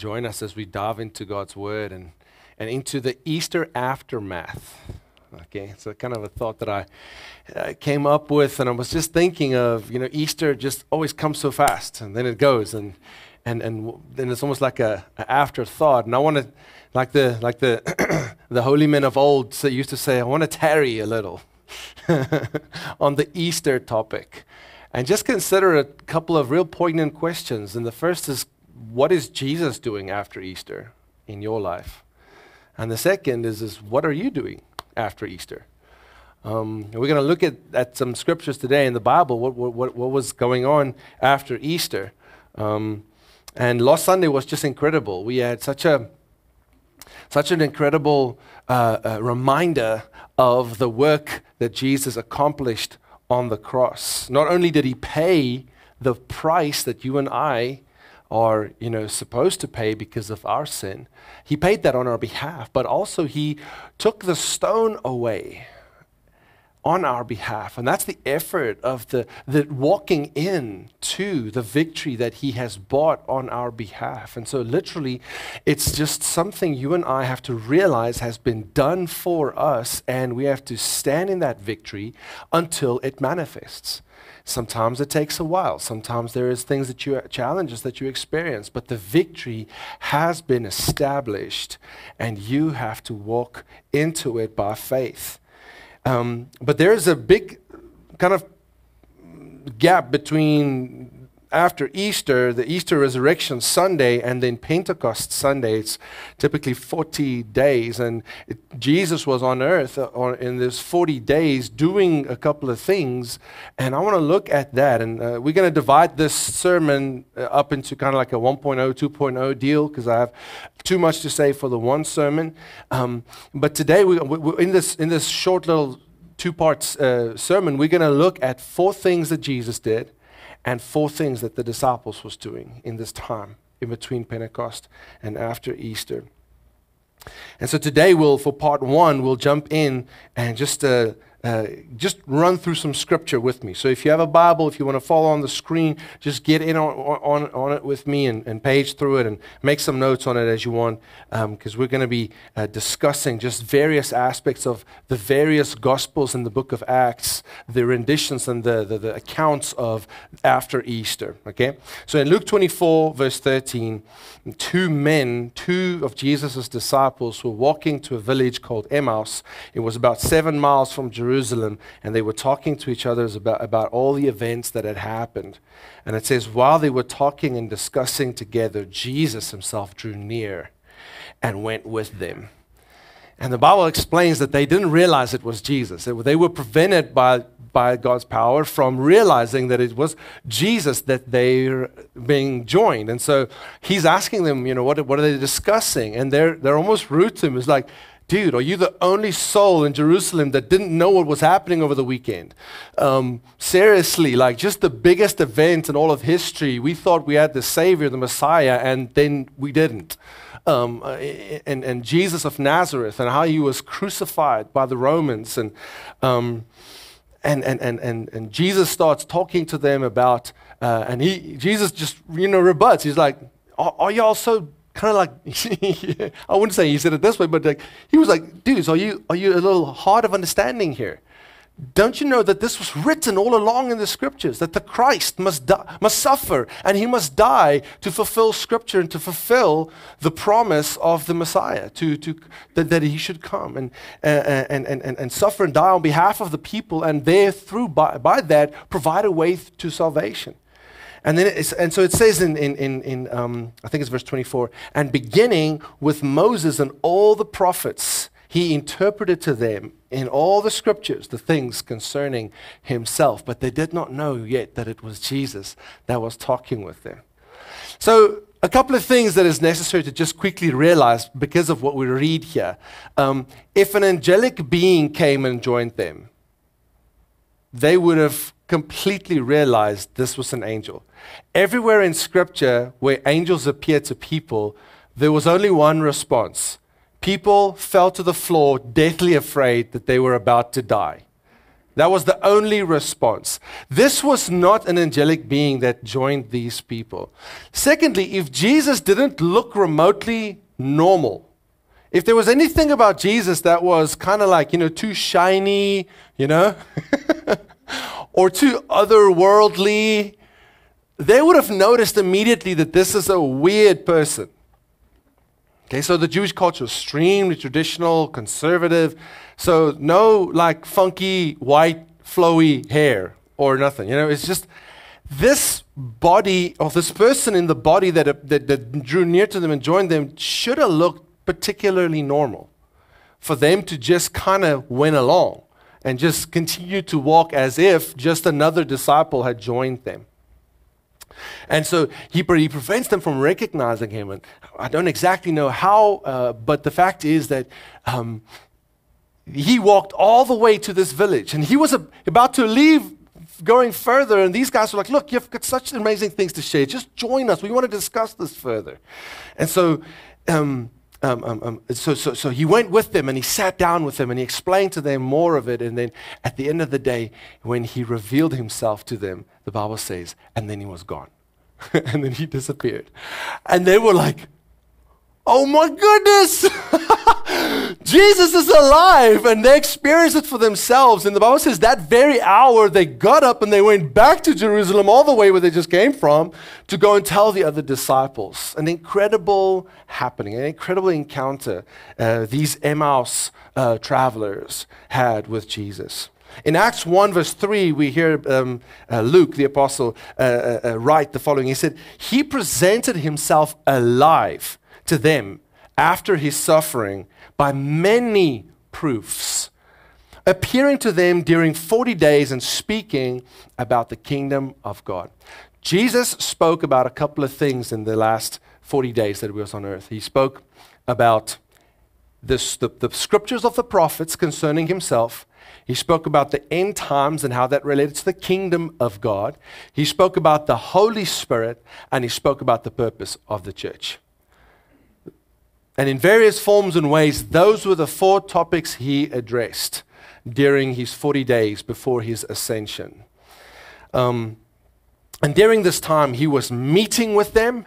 join us as we dive into God's Word and, and into the Easter aftermath. Okay, so kind of a thought that I uh, came up with, and I was just thinking of, you know, Easter just always comes so fast, and then it goes, and and and then it's almost like a, a afterthought. And I want to, like the like the the holy men of old used to say, I want to tarry a little on the Easter topic, and just consider a couple of real poignant questions. And the first is, what is Jesus doing after Easter in your life? And the second is, is what are you doing after Easter? Um, we're going to look at, at some scriptures today in the Bible, what, what, what was going on after Easter. Um, and last Sunday was just incredible. We had such a such an incredible uh, uh, reminder of the work that Jesus accomplished on the cross. Not only did he pay the price that you and I are, you know, supposed to pay because of our sin, he paid that on our behalf, but also he took the stone away on our behalf. And that's the effort of the, the walking in to the victory that he has bought on our behalf. And so literally it's just something you and I have to realize has been done for us and we have to stand in that victory until it manifests. Sometimes it takes a while. Sometimes there is things that you challenges that you experience, but the victory has been established and you have to walk into it by faith. Um, but there's a big kind of gap between after Easter, the Easter resurrection Sunday, and then Pentecost Sunday. It's typically 40 days, and it, Jesus was on earth uh, in this 40 days doing a couple of things. And I want to look at that. And uh, we're going to divide this sermon uh, up into kind of like a 1.0, 2.0 deal because I have too much to say for the one sermon. Um, but today, we, we, in, this, in this short little two part uh, sermon, we're going to look at four things that Jesus did and four things that the disciples was doing in this time in between Pentecost and after Easter. And so today we'll, for part one, we'll jump in and just uh, uh, just run through some scripture with me. So if you have a Bible, if you want to follow on the screen, just get in on, on, on it with me and, and page through it and make some notes on it as you want, because um, we're going to be uh, discussing just various aspects of the various gospels in the book of Acts, the renditions and the, the, the accounts of after Easter. Okay? So in Luke 24, verse 13, two men, two of Jesus' disciples, were walking to a village called Emmaus. It was about seven miles from Jerusalem Jerusalem, and they were talking to each other about, about all the events that had happened. And it says, while they were talking and discussing together, Jesus himself drew near and went with them. And the Bible explains that they didn't realize it was Jesus. They were prevented by, by God's power from realizing that it was Jesus that they're being joined. And so he's asking them, you know, what, what are they discussing? And they're, they're almost rude to him. It's like, dude, are you the only soul in Jerusalem that didn't know what was happening over the weekend? Um, seriously, like just the biggest event in all of history. We thought we had the Savior, the Messiah, and then we didn't. Um, uh, and, and Jesus of Nazareth and how he was crucified by the Romans. And, um, and, and, and, and, and Jesus starts talking to them about, uh, and he, Jesus just, you know, rebuts. He's like, are, are y'all so kind of like I wouldn't say he said it this way, but like he was like, dudes, are you are you a little hard of understanding here? Don't you know that this was written all along in the scriptures that the Christ must die, must suffer and he must die to fulfill scripture and to fulfill the promise of the Messiah to, to that, that he should come and, and, and, and, and suffer and die on behalf of the people and there through by, by that provide a way to salvation. And then and so it says in, in, in, in um, I think it's verse 24, and beginning with Moses and all the prophets, he interpreted to them in all the scriptures the things concerning himself. But they did not know yet that it was Jesus that was talking with them. So, a couple of things that is necessary to just quickly realize because of what we read here. Um, if an angelic being came and joined them, they would have completely realized this was an angel. Everywhere in Scripture where angels appear to people, there was only one response. People fell to the floor, deathly afraid that they were about to die. That was the only response. This was not an angelic being that joined these people. Secondly, if Jesus didn't look remotely normal, if there was anything about Jesus that was kind of like, you know, too shiny, you know, or too otherworldly, they would have noticed immediately that this is a weird person. Okay, so the Jewish culture is extremely traditional, conservative. So no like funky white flowy hair or nothing. You know, it's just this body of this person in the body that, that, that drew near to them and joined them should have looked particularly normal for them to just kind of went along and just continue to walk as if just another disciple had joined them. And so he, he prevents them from recognizing him. And I don't exactly know how, uh, but the fact is that um, he walked all the way to this village. And he was a, about to leave going further. And these guys were like look you've got such amazing things to share. Just join us. We want to discuss this further. And so um, um, um, um, so, so, so he went with them and he sat down with them and he explained to them more of it. And then at the end of the day, when he revealed himself to them, the Bible says, and then he was gone. and then he disappeared. And they were like, oh my goodness, Jesus is alive. And they experienced it for themselves. And the Bible says that very hour they got up and they went back to Jerusalem, all the way where they just came from, to go and tell the other disciples. An incredible happening, an incredible encounter uh, these Emmaus uh, travelers had with Jesus. In Acts 1, verse 3, we hear um, uh, Luke, the apostle, uh, uh, uh, write the following. He said, He presented himself alive to them after his suffering by many proofs, appearing to them during 40 days and speaking about the kingdom of God. Jesus spoke about a couple of things in the last 40 days that he was on earth. He spoke about this, the, the scriptures of the prophets concerning himself. He spoke about the end times and how that related to the kingdom of God. He spoke about the Holy Spirit and he spoke about the purpose of the church. And in various forms and ways, those were the four topics he addressed during his 40 days before his ascension. Um, and during this time, he was meeting with them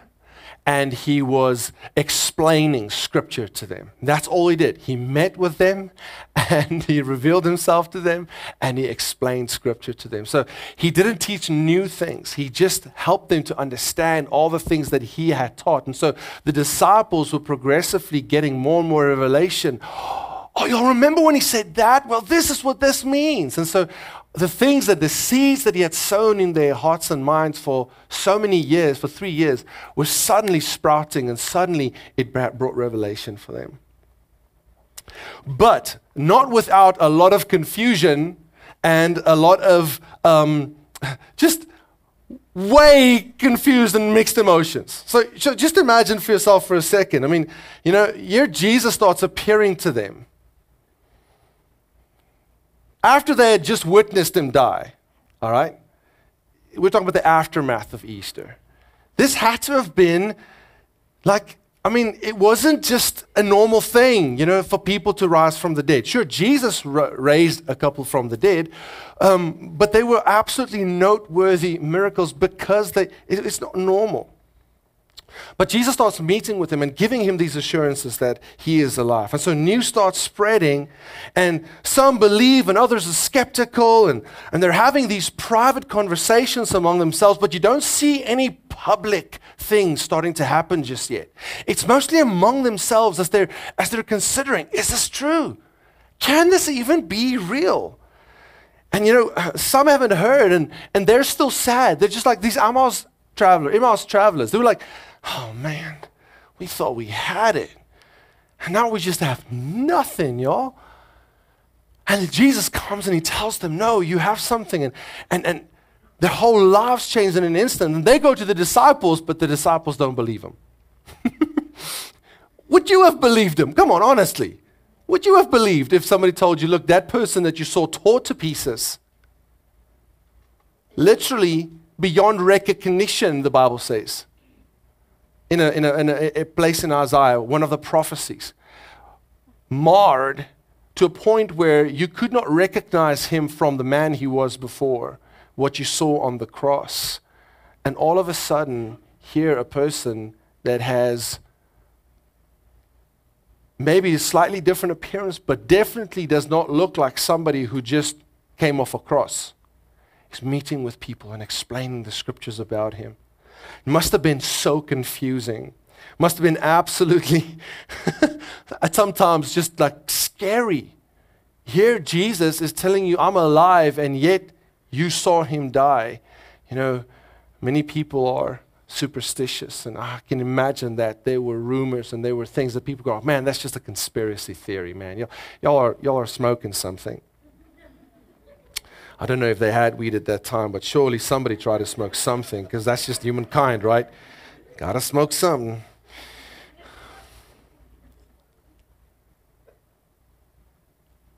and he was explaining scripture to them. That's all he did. He met with them and he revealed himself to them and he explained scripture to them. So he didn't teach new things, he just helped them to understand all the things that he had taught. And so the disciples were progressively getting more and more revelation. Oh, y'all remember when he said that? Well, this is what this means. And so the things that the seeds that he had sown in their hearts and minds for so many years, for three years, were suddenly sprouting and suddenly it brought revelation for them. But not without a lot of confusion and a lot of um, just way confused and mixed emotions. So, so just imagine for yourself for a second. I mean, you know, here Jesus starts appearing to them after they had just witnessed him die, all right? We're talking about the aftermath of Easter. This had to have been like, I mean, it wasn't just a normal thing, you know, for people to rise from the dead. Sure, Jesus raised a couple from the dead, um, but they were absolutely noteworthy miracles because they, it, it's not normal. But Jesus starts meeting with him and giving him these assurances that he is alive. And so news starts spreading, and some believe and others are skeptical, and, and they're having these private conversations among themselves, but you don't see any public things starting to happen just yet. It's mostly among themselves as they're, as they're considering is this true? Can this even be real? And you know, uh, some haven't heard, and, and they're still sad. They're just like these Amos travelers, Emmaus travelers. They were like, oh man, we thought we had it. And now we just have nothing, y'all. And Jesus comes and he tells them, no, you have something. And, and, and their whole lives change in an instant. And they go to the disciples, but the disciples don't believe him. Would you have believed him? Come on, honestly. Would you have believed if somebody told you, look, that person that you saw tore to pieces, literally beyond recognition, the Bible says, in a, in a, in a, a place in Isaiah, one of the prophecies, marred to a point where you could not recognize him from the man he was before, what you saw on the cross. And all of a sudden, here a person that has maybe a slightly different appearance, but definitely does not look like somebody who just came off a cross. He's meeting with people and explaining the scriptures about him. It must have been so confusing. Must have been absolutely, sometimes just like scary. Here, Jesus is telling you, I'm alive, and yet you saw him die. You know, many people are superstitious, and I can imagine that there were rumors and there were things that people go, man, that's just a conspiracy theory, man. Y'all, y'all, are, y'all are smoking something. I don't know if they had weed at that time, but surely somebody tried to smoke something because that's just humankind, right? Gotta smoke something.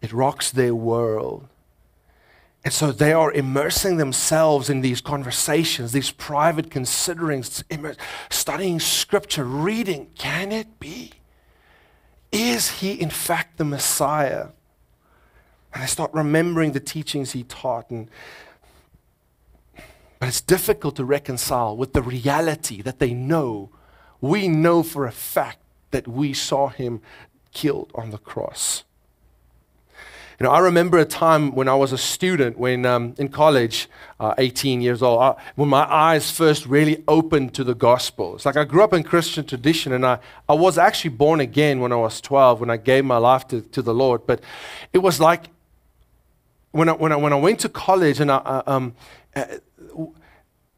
It rocks their world. And so they are immersing themselves in these conversations, these private considerings, studying scripture, reading. Can it be? Is he in fact the Messiah? And I start remembering the teachings he taught. And, but it's difficult to reconcile with the reality that they know. We know for a fact that we saw him killed on the cross. You know, I remember a time when I was a student, when um, in college, uh, 18 years old, I, when my eyes first really opened to the gospel. It's like I grew up in Christian tradition, and I, I was actually born again when I was 12, when I gave my life to, to the Lord. But it was like when I, when I, when I went to college, and I, um, uh,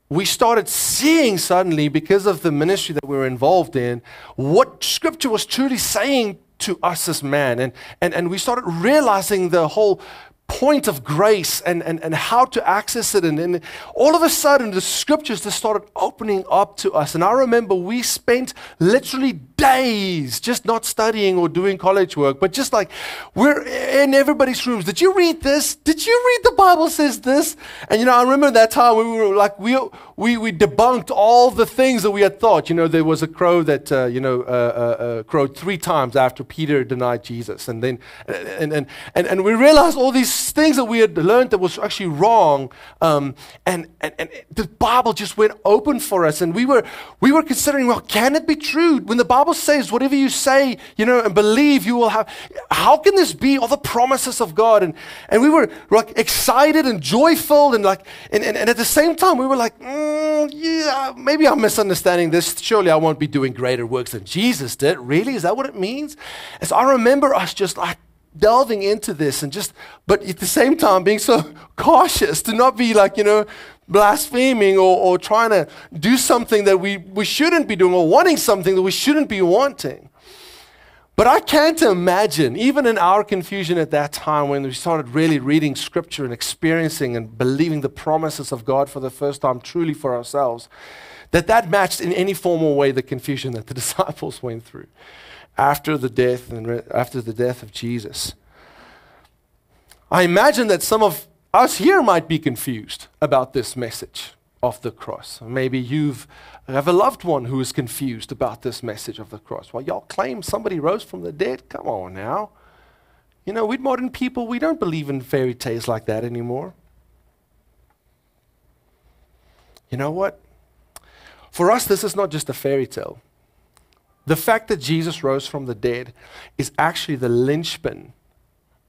we started seeing suddenly, because of the ministry that we were involved in, what Scripture was truly saying to us as man. And, and, and we started realizing the whole point of grace and, and, and how to access it. And, and all of a sudden, the scriptures just started opening up to us. And I remember we spent literally days just not studying or doing college work, but just like we're in everybody's rooms. Did you read this? Did you read the Bible says this? And you know, I remember that time we were like, we, we, we debunked all the things that we had thought. You know, there was a crow that, uh, you know, uh, uh, uh crowed three times after Peter denied Jesus. And then, and, and, and, and we realized all these things that we had learned that was actually wrong. Um, and, and, and the Bible just went open for us. And we were, we were considering, well, can it be true? When the Bible says, whatever you say, you know, and believe, you will have, how can this be all the promises of God? And, and we were like excited and joyful. And like, and, and, and at the same time, we were like, mm, yeah, maybe I'm misunderstanding this. Surely I won't be doing greater works than Jesus did. Really? Is that what it means? So I remember us just like, delving into this and just, but at the same time being so cautious to not be like, you know, blaspheming or, or trying to do something that we, we shouldn't be doing or wanting something that we shouldn't be wanting. But I can't imagine, even in our confusion at that time when we started really reading scripture and experiencing and believing the promises of God for the first time truly for ourselves, that that matched in any formal way the confusion that the disciples went through after the death and after the death of Jesus. I imagine that some of us here might be confused about this message of the cross. Maybe you've have a loved one who is confused about this message of the cross. Well, y'all claim somebody rose from the dead. Come on now. You know, we modern people, we don't believe in fairy tales like that anymore. You know what? For us, this is not just a fairy tale. The fact that Jesus rose from the dead is actually the linchpin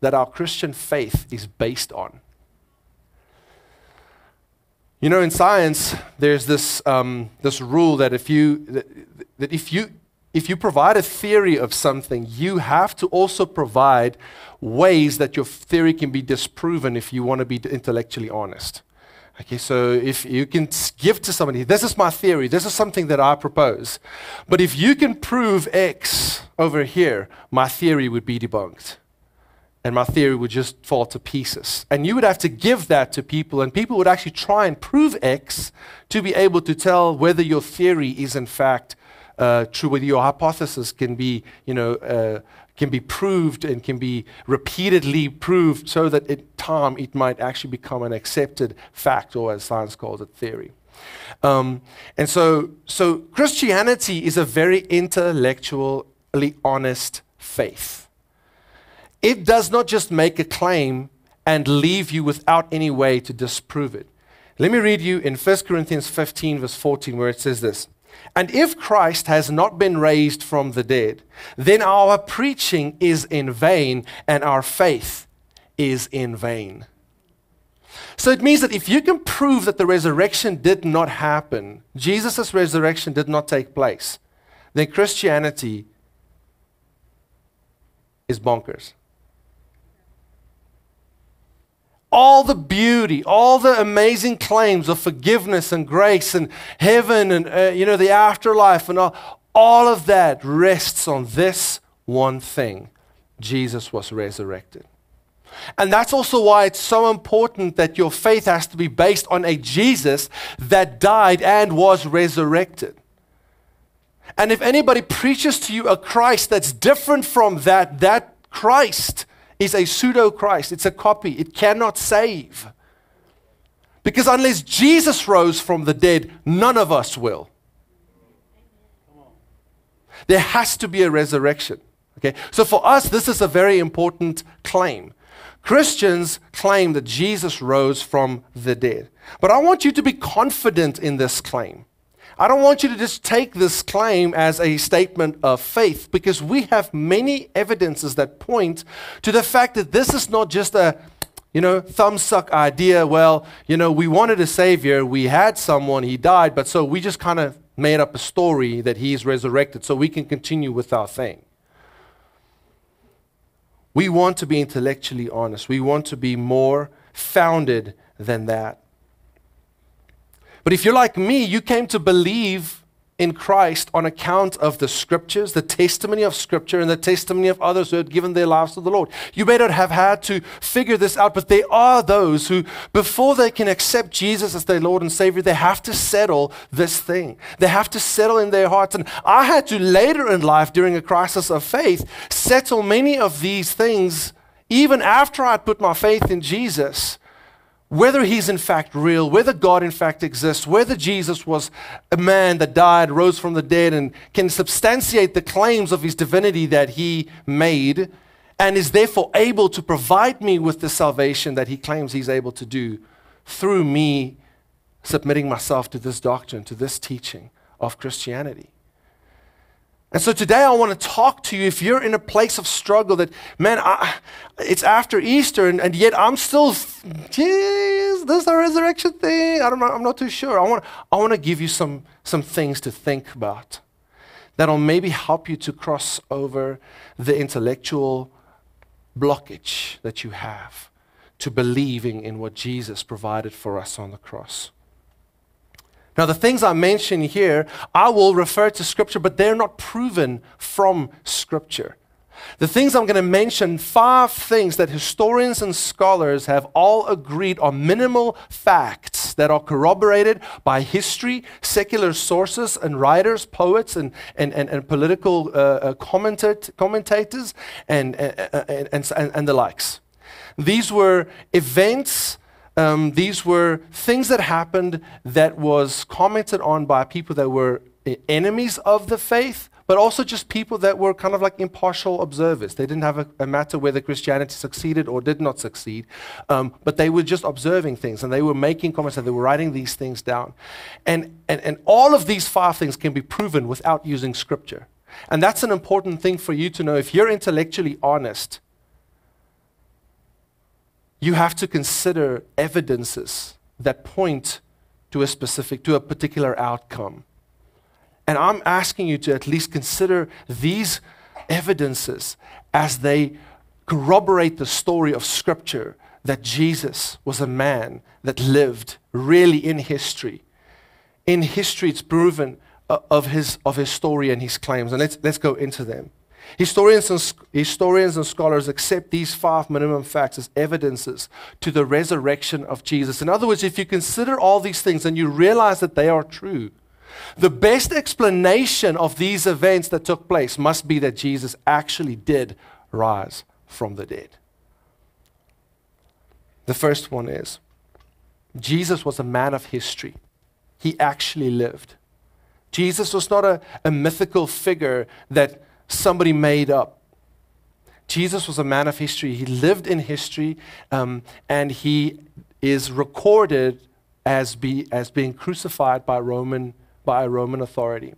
that our Christian faith is based on. You know, in science, there's this, um, this rule that if you, that, that if you, if you provide a theory of something, you have to also provide ways that your theory can be disproven if you want to be intellectually honest. Okay, so if you can give to somebody, this is my theory, this is something that I propose. But if you can prove X over here, my theory would be debunked. And my theory would just fall to pieces. And you would have to give that to people, and people would actually try and prove X to be able to tell whether your theory is in fact uh, true, whether your hypothesis can be, you know, uh, can be proved and can be repeatedly proved so that in time it might actually become an accepted fact or as science calls it theory. Um, and so, so Christianity is a very intellectually honest faith. it does not just make a claim and leave you without any way to disprove it. Let me read you in 1 Corinthians 15, verse 14, where it says this And if Christ has not been raised from the dead, then our preaching is in vain and our faith is in vain. So it means that if you can prove that the resurrection did not happen, Jesus' resurrection did not take place, then Christianity is bonkers all the beauty, all the amazing claims of forgiveness and grace and heaven and uh, you know the afterlife and all, all of that rests on this one thing. Jesus was resurrected. And that's also why it's so important that your faith has to be based on a Jesus that died and was resurrected. And if anybody preaches to you a Christ that's different from that, that Christ is a pseudo Christ. It's a copy. It cannot save. Because unless Jesus rose from the dead, none of us will. There has to be a resurrection. Okay? So for us, this is a very important claim. Christians claim that Jesus rose from the dead. But I want you to be confident in this claim. I don't want you to just take this claim as a statement of faith because we have many evidences that point to the fact that this is not just a you know, thumbsuck idea. Well, you know, we wanted a savior, we had someone, he died, but so we just kind of made up a story that he's resurrected so we can continue with our thing. We want to be intellectually honest. We want to be more founded than that. But if you're like me, you came to believe in Christ on account of the scriptures, the testimony of scripture, and the testimony of others who had given their lives to the Lord. You may not have had to figure this out, but there are those who, before they can accept Jesus as their Lord and Savior, they have to settle this thing. They have to settle in their hearts. And I had to later in life, during a crisis of faith, settle many of these things even after I'd put my faith in Jesus whether he's in fact real, whether God in fact exists, whether Jesus was a man that died, rose from the dead, and can substantiate the claims of his divinity that he made, and is therefore able to provide me with the salvation that he claims he's able to do through me submitting myself to this doctrine, to this teaching of Christianity. And so today I want to talk to you if you're in a place of struggle that, man, I, it's after Easter and, and yet I'm still, geez, this a resurrection thing. I don't know, I'm not too sure. I want, I want to give you some, some things to think about that'll maybe help you to cross over the intellectual blockage that you have to believing in what Jesus provided for us on the cross. Now, the things I mention here, I will refer to Scripture, but they're not proven from Scripture. The things I'm going to mention, five things that historians and scholars have all agreed are minimal facts that are corroborated by history, secular sources, and writers, poets, and, and, and, and political uh, uh, commentators, and, and, and, and the likes. These were events um, these were things that happened that was commented on by people that were enemies of the faith, but also just people that were kind of like impartial observers. They didn't have a, a matter whether Christianity succeeded or did not succeed, um, but they were just observing things and they were making comments and they were writing these things down. And, and, and all of these five things can be proven without using scripture. And that's an important thing for you to know. If you're intellectually honest, you have to consider evidences that point to a specific, to a particular outcome. And I'm asking you to at least consider these evidences as they corroborate the story of Scripture that Jesus was a man that lived really in history. In history, it's proven uh, of, his, of his story and his claims. And let's, let's go into them. Historians and, historians and scholars accept these five minimum facts as evidences to the resurrection of Jesus. In other words, if you consider all these things and you realize that they are true, the best explanation of these events that took place must be that Jesus actually did rise from the dead. The first one is Jesus was a man of history, he actually lived. Jesus was not a, a mythical figure that somebody made up. Jesus was a man of history. He lived in history, um, and he is recorded as, be, as being crucified by, Roman, by a Roman authority.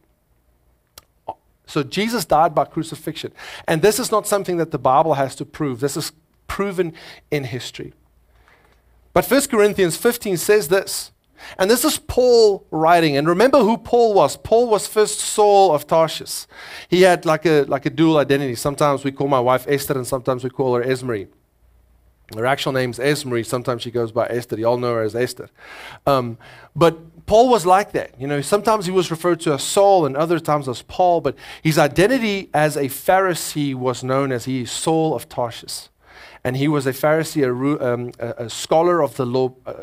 So Jesus died by crucifixion. And this is not something that the Bible has to prove, this is proven in history. But 1 Corinthians 15 says this. And this is Paul writing. And remember who Paul was. Paul was first Saul of Tarsus. He had like a, like a dual identity. Sometimes we call my wife Esther, and sometimes we call her Esmery. Her actual name's Esmery. Sometimes she goes by Esther. You all know her as Esther. Um, but Paul was like that. You know, sometimes he was referred to as Saul and other times as Paul, but his identity as a Pharisee was known as he Saul of Tarsus. And he was a Pharisee, a, um, a, a scholar of the law, uh,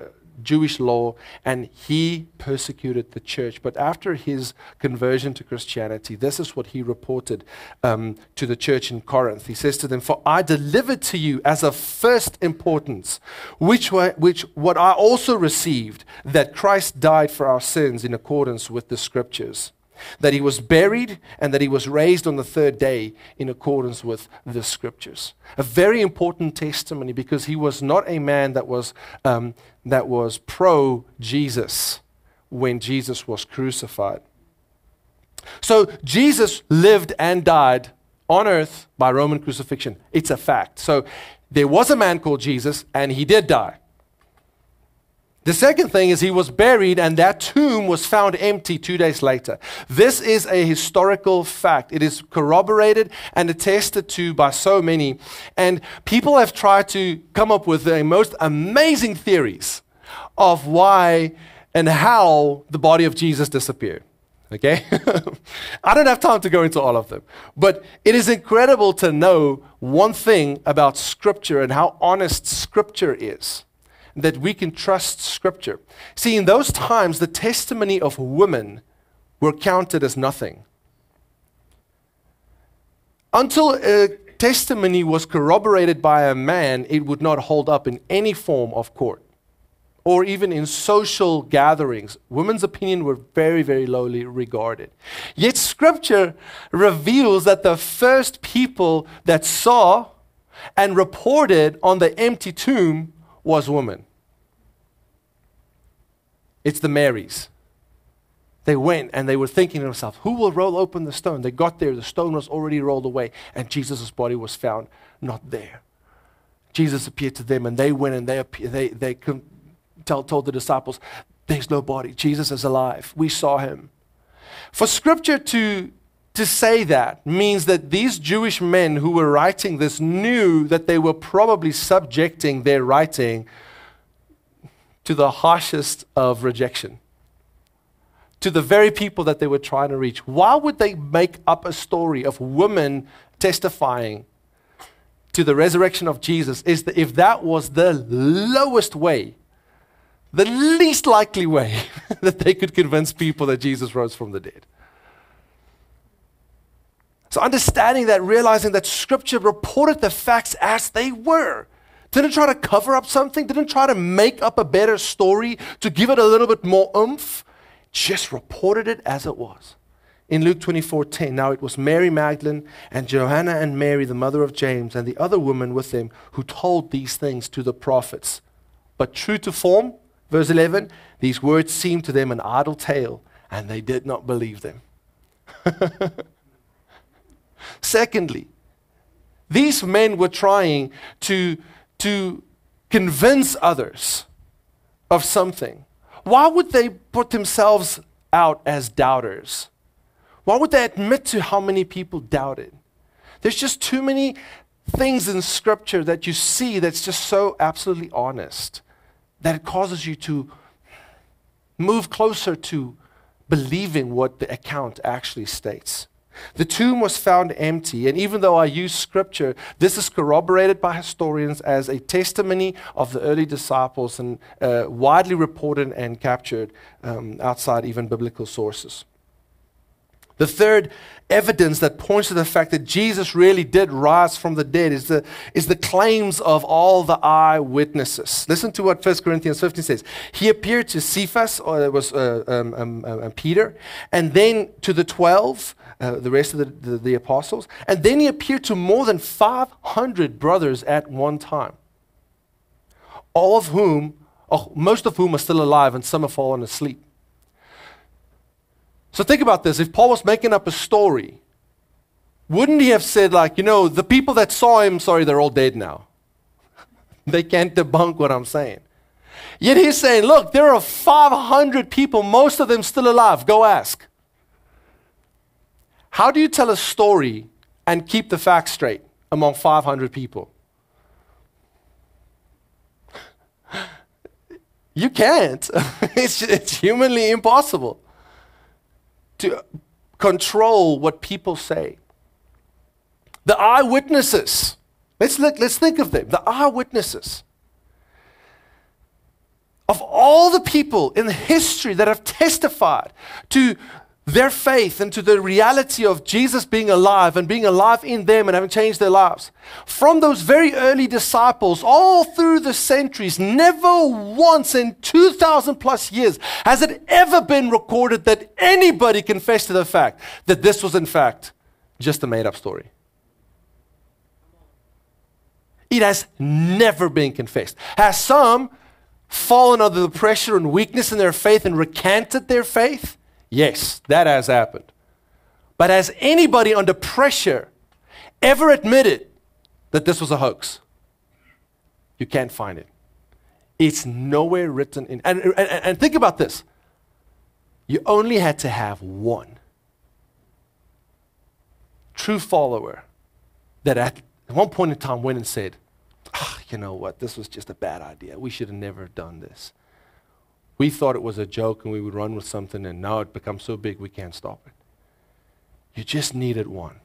Jewish law, and he persecuted the church. But after his conversion to Christianity, this is what he reported um, to the church in Corinth. He says to them, For I delivered to you as of first importance, which, were, which what I also received, that Christ died for our sins in accordance with the scriptures that he was buried and that he was raised on the third day in accordance with the scriptures. A very important testimony because he was not a man that was, um, that was pro Jesus when Jesus was crucified. So Jesus lived and died on earth by Roman crucifixion. It's a fact. So there was a man called Jesus and he did die. The second thing is he was buried, and that tomb was found empty two days later. This is a historical fact. It is corroborated and attested to by so many. And people have tried to come up with the most amazing theories of why and how the body of Jesus disappeared. Okay? I don't have time to go into all of them. But it is incredible to know one thing about Scripture and how honest Scripture is that we can trust Scripture. See, in those times, the testimony of women were counted as nothing. Until a testimony was corroborated by a man, it would not hold up in any form of court or even in social gatherings. Women's opinion were very, very lowly regarded. Yet Scripture reveals that the first people that saw and reported on the empty tomb was women. It's the Marys. They went and they were thinking to themselves, who will roll open the stone? They got there, the stone was already rolled away, and Jesus' body was found not there. Jesus appeared to them, and they went and they, they, they tell, told the disciples, There's no body. Jesus is alive. We saw him. For scripture to, to say that means that these Jewish men who were writing this knew that they were probably subjecting their writing to the harshest of rejection, to the very people that they were trying to reach. Why would they make up a story of women testifying to the resurrection of Jesus? Is that if that was the lowest way, the least likely way that they could convince people that Jesus rose from the dead. So, understanding that, realizing that Scripture reported the facts as they were, didn't try to cover up something, didn't try to make up a better story to give it a little bit more oomph, just reported it as it was. In Luke 24:10, now it was Mary Magdalene and Joanna and Mary, the mother of James, and the other woman with them who told these things to the prophets. But true to form, verse 11, these words seemed to them an idle tale, and they did not believe them. Secondly, these men were trying to to convince others of something, why would they put themselves out as doubters? Why would they admit to how many people doubted? There's just too many things in Scripture that you see that's just so absolutely honest that it causes you to move closer to believing what the account actually states. The tomb was found empty, and even though I use scripture, this is corroborated by historians as a testimony of the early disciples and uh, widely reported and captured um, outside even biblical sources. The third evidence that points to the fact that Jesus really did rise from the dead is the, is the claims of all the eyewitnesses. Listen to what 1 Corinthians 15 says. He appeared to Cephas, or it was uh, um, um, um, Peter, and then to the 12, uh, the rest of the, the, the apostles, and then he appeared to more than 500 brothers at one time, all of whom, oh, most of whom are still alive, and some have fallen asleep. So think about this. If Paul was making up a story, wouldn't he have said, like, you know, the people that saw him, sorry, they're all dead now? they can't debunk what I'm saying. Yet he's saying, look, there are 500 people, most of them still alive. Go ask. How do you tell a story and keep the facts straight among 500 people? You can't. it's, it's humanly impossible to control what people say. The eyewitnesses. Let's look, let's think of them. The eyewitnesses. Of all the people in history that have testified to their faith into the reality of Jesus being alive and being alive in them and having changed their lives. From those very early disciples, all through the centuries, never once in 2,000 plus years has it ever been recorded that anybody confessed to the fact that this was, in fact, just a made up story. It has never been confessed. Has some fallen under the pressure and weakness in their faith and recanted their faith? Yes, that has happened. But has anybody under pressure ever admitted that this was a hoax? You can't find it. It's nowhere written in. And, and, and think about this you only had to have one true follower that at one point in time went and said, oh, you know what, this was just a bad idea. We should have never done this. We thought it was a joke and we would run with something, and now it becomes so big we can't stop it. You just needed one.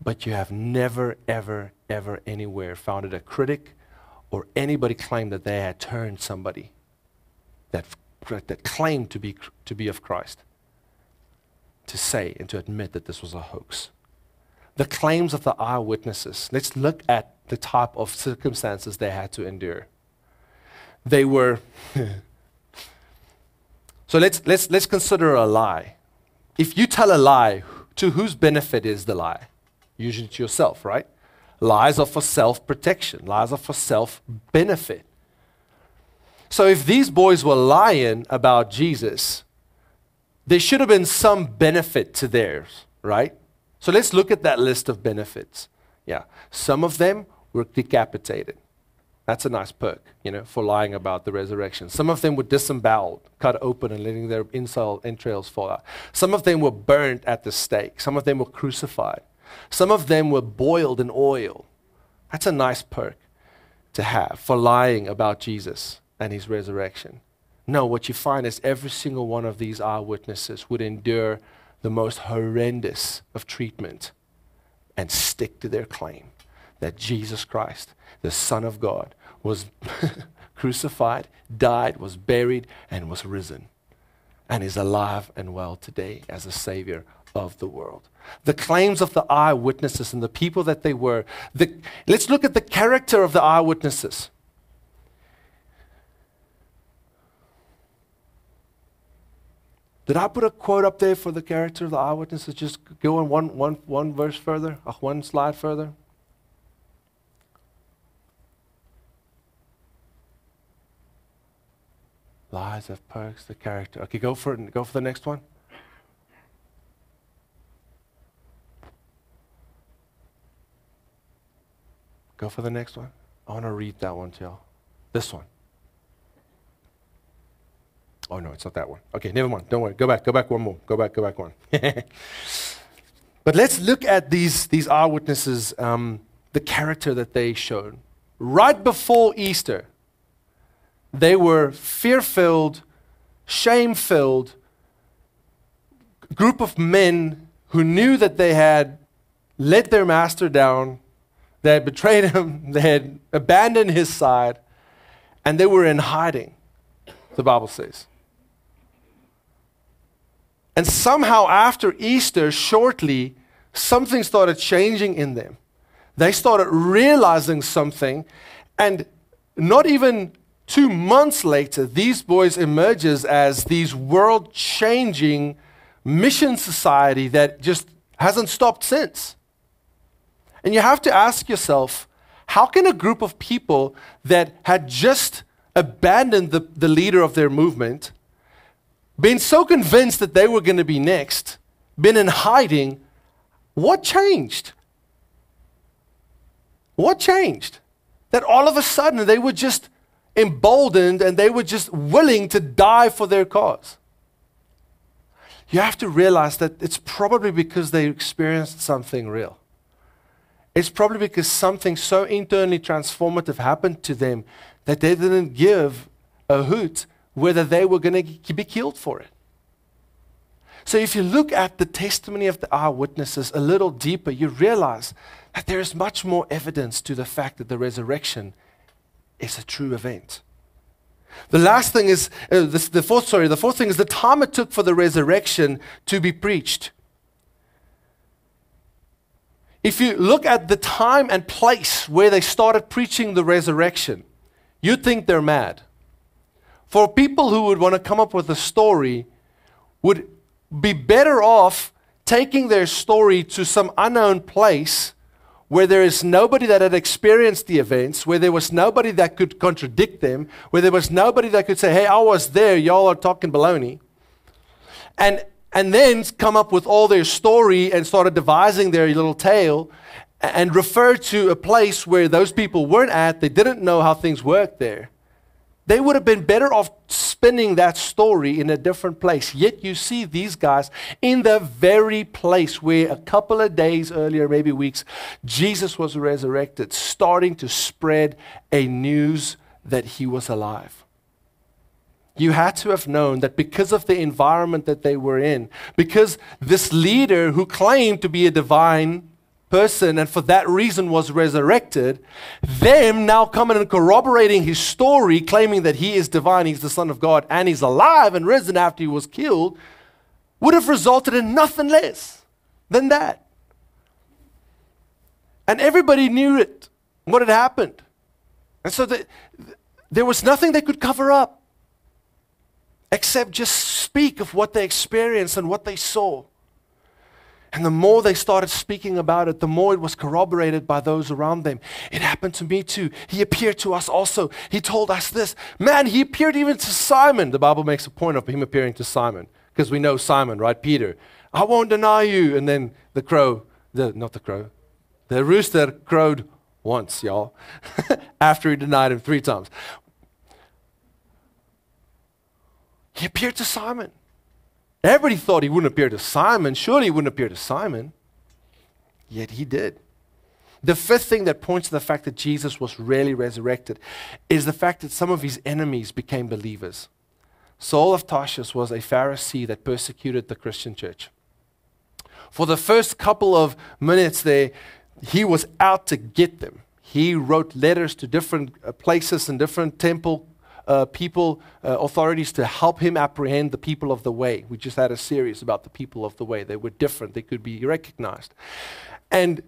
But you have never, ever, ever anywhere found it a critic or anybody claimed that they had turned somebody that, that claimed to be, to be of Christ to say and to admit that this was a hoax. The claims of the eyewitnesses, let's look at the type of circumstances they had to endure. They were So let's, let's, let's consider a lie. If you tell a lie, to whose benefit is the lie? Usually to yourself, right? Lies are for self protection, lies are for self benefit. So if these boys were lying about Jesus, there should have been some benefit to theirs, right? So let's look at that list of benefits. Yeah. Some of them were decapitated. That's a nice perk, you know, for lying about the resurrection. Some of them were disemboweled, cut open and letting their inside entrails fall out. Some of them were burnt at the stake. Some of them were crucified. Some of them were boiled in oil. That's a nice perk to have for lying about Jesus and his resurrection. No, what you find is every single one of these eyewitnesses would endure the most horrendous of treatment and stick to their claim that Jesus Christ, the Son of God, was crucified, died, was buried, and was risen, and is alive and well today as a Savior of the world. The claims of the eyewitnesses and the people that they were. The, let's look at the character of the eyewitnesses. Did I put a quote up there for the character of the eyewitnesses? Just go on one, one, one verse further, uh, one slide further. Lies of perks, the character. Okay, go for it. Go for the next one. Go for the next one. I want to read that one to y'all. This one. Oh no, it's not that one. Okay, never mind. Don't worry. Go back. Go back one more. Go back. Go back one. but let's look at these these eyewitnesses, um, the character that they showed right before Easter. They were fear filled, shame filled group of men who knew that they had let their master down, they had betrayed him, they had abandoned his side, and they were in hiding, the Bible says. And somehow after Easter, shortly, something started changing in them. They started realizing something, and not even two months later, these boys emerges as these world-changing mission society that just hasn't stopped since. And you have to ask yourself, how can a group of people that had just abandoned the, the leader of their movement been so convinced that they were going to be next, been in hiding, what changed? What changed? That all of a sudden they were just emboldened and they were just willing to die for their cause. You have to realize that it's probably because they experienced something real. It's probably because something so internally transformative happened to them that they didn't give a hoot whether they were going to be killed for it. So if you look at the testimony of the eyewitnesses a little deeper, you realize that there is much more evidence to the fact that the resurrection is a true event. The last thing is uh, this, the fourth. Sorry, the fourth thing is the time it took for the resurrection to be preached. If you look at the time and place where they started preaching the resurrection, you'd think they're mad. For people who would want to come up with a story, would be better off taking their story to some unknown place where there is nobody that had experienced the events, where there was nobody that could contradict them, where there was nobody that could say, hey, I was there, y'all are talking baloney. And, and then come up with all their story and started devising their little tale and refer to a place where those people weren't at, they didn't know how things worked there. They would have been better off spinning that story in a different place. Yet you see these guys in the very place where a couple of days earlier, maybe weeks, Jesus was resurrected, starting to spread a news that he was alive. You had to have known that because of the environment that they were in, because this leader who claimed to be a divine person and for that reason was resurrected, them now coming and corroborating his story, claiming that he is divine, he's the Son of God, and he's alive and risen after he was killed, would have resulted in nothing less than that. And everybody knew it, what had happened. And so the, there was nothing they could cover up except just speak of what they experienced and what they saw. And the more they started speaking about it, the more it was corroborated by those around them. It happened to me too. He appeared to us also. He told us this. Man, he appeared even to Simon. The Bible makes a point of him appearing to Simon because we know Simon, right? Peter. I won't deny you. And then the crow, the, not the crow, the rooster crowed once, y'all, after he denied him three times. He appeared to Simon. Everybody thought he wouldn't appear to Simon. Surely he wouldn't appear to Simon. Yet he did. The fifth thing that points to the fact that Jesus was really resurrected is the fact that some of his enemies became believers. Saul of Tarsus was a Pharisee that persecuted the Christian church. For the first couple of minutes there, he was out to get them. He wrote letters to different uh, places and different temple uh, people, uh, authorities to help him apprehend the people of the way. We just had a series about the people of the way. They were different, they could be recognized. And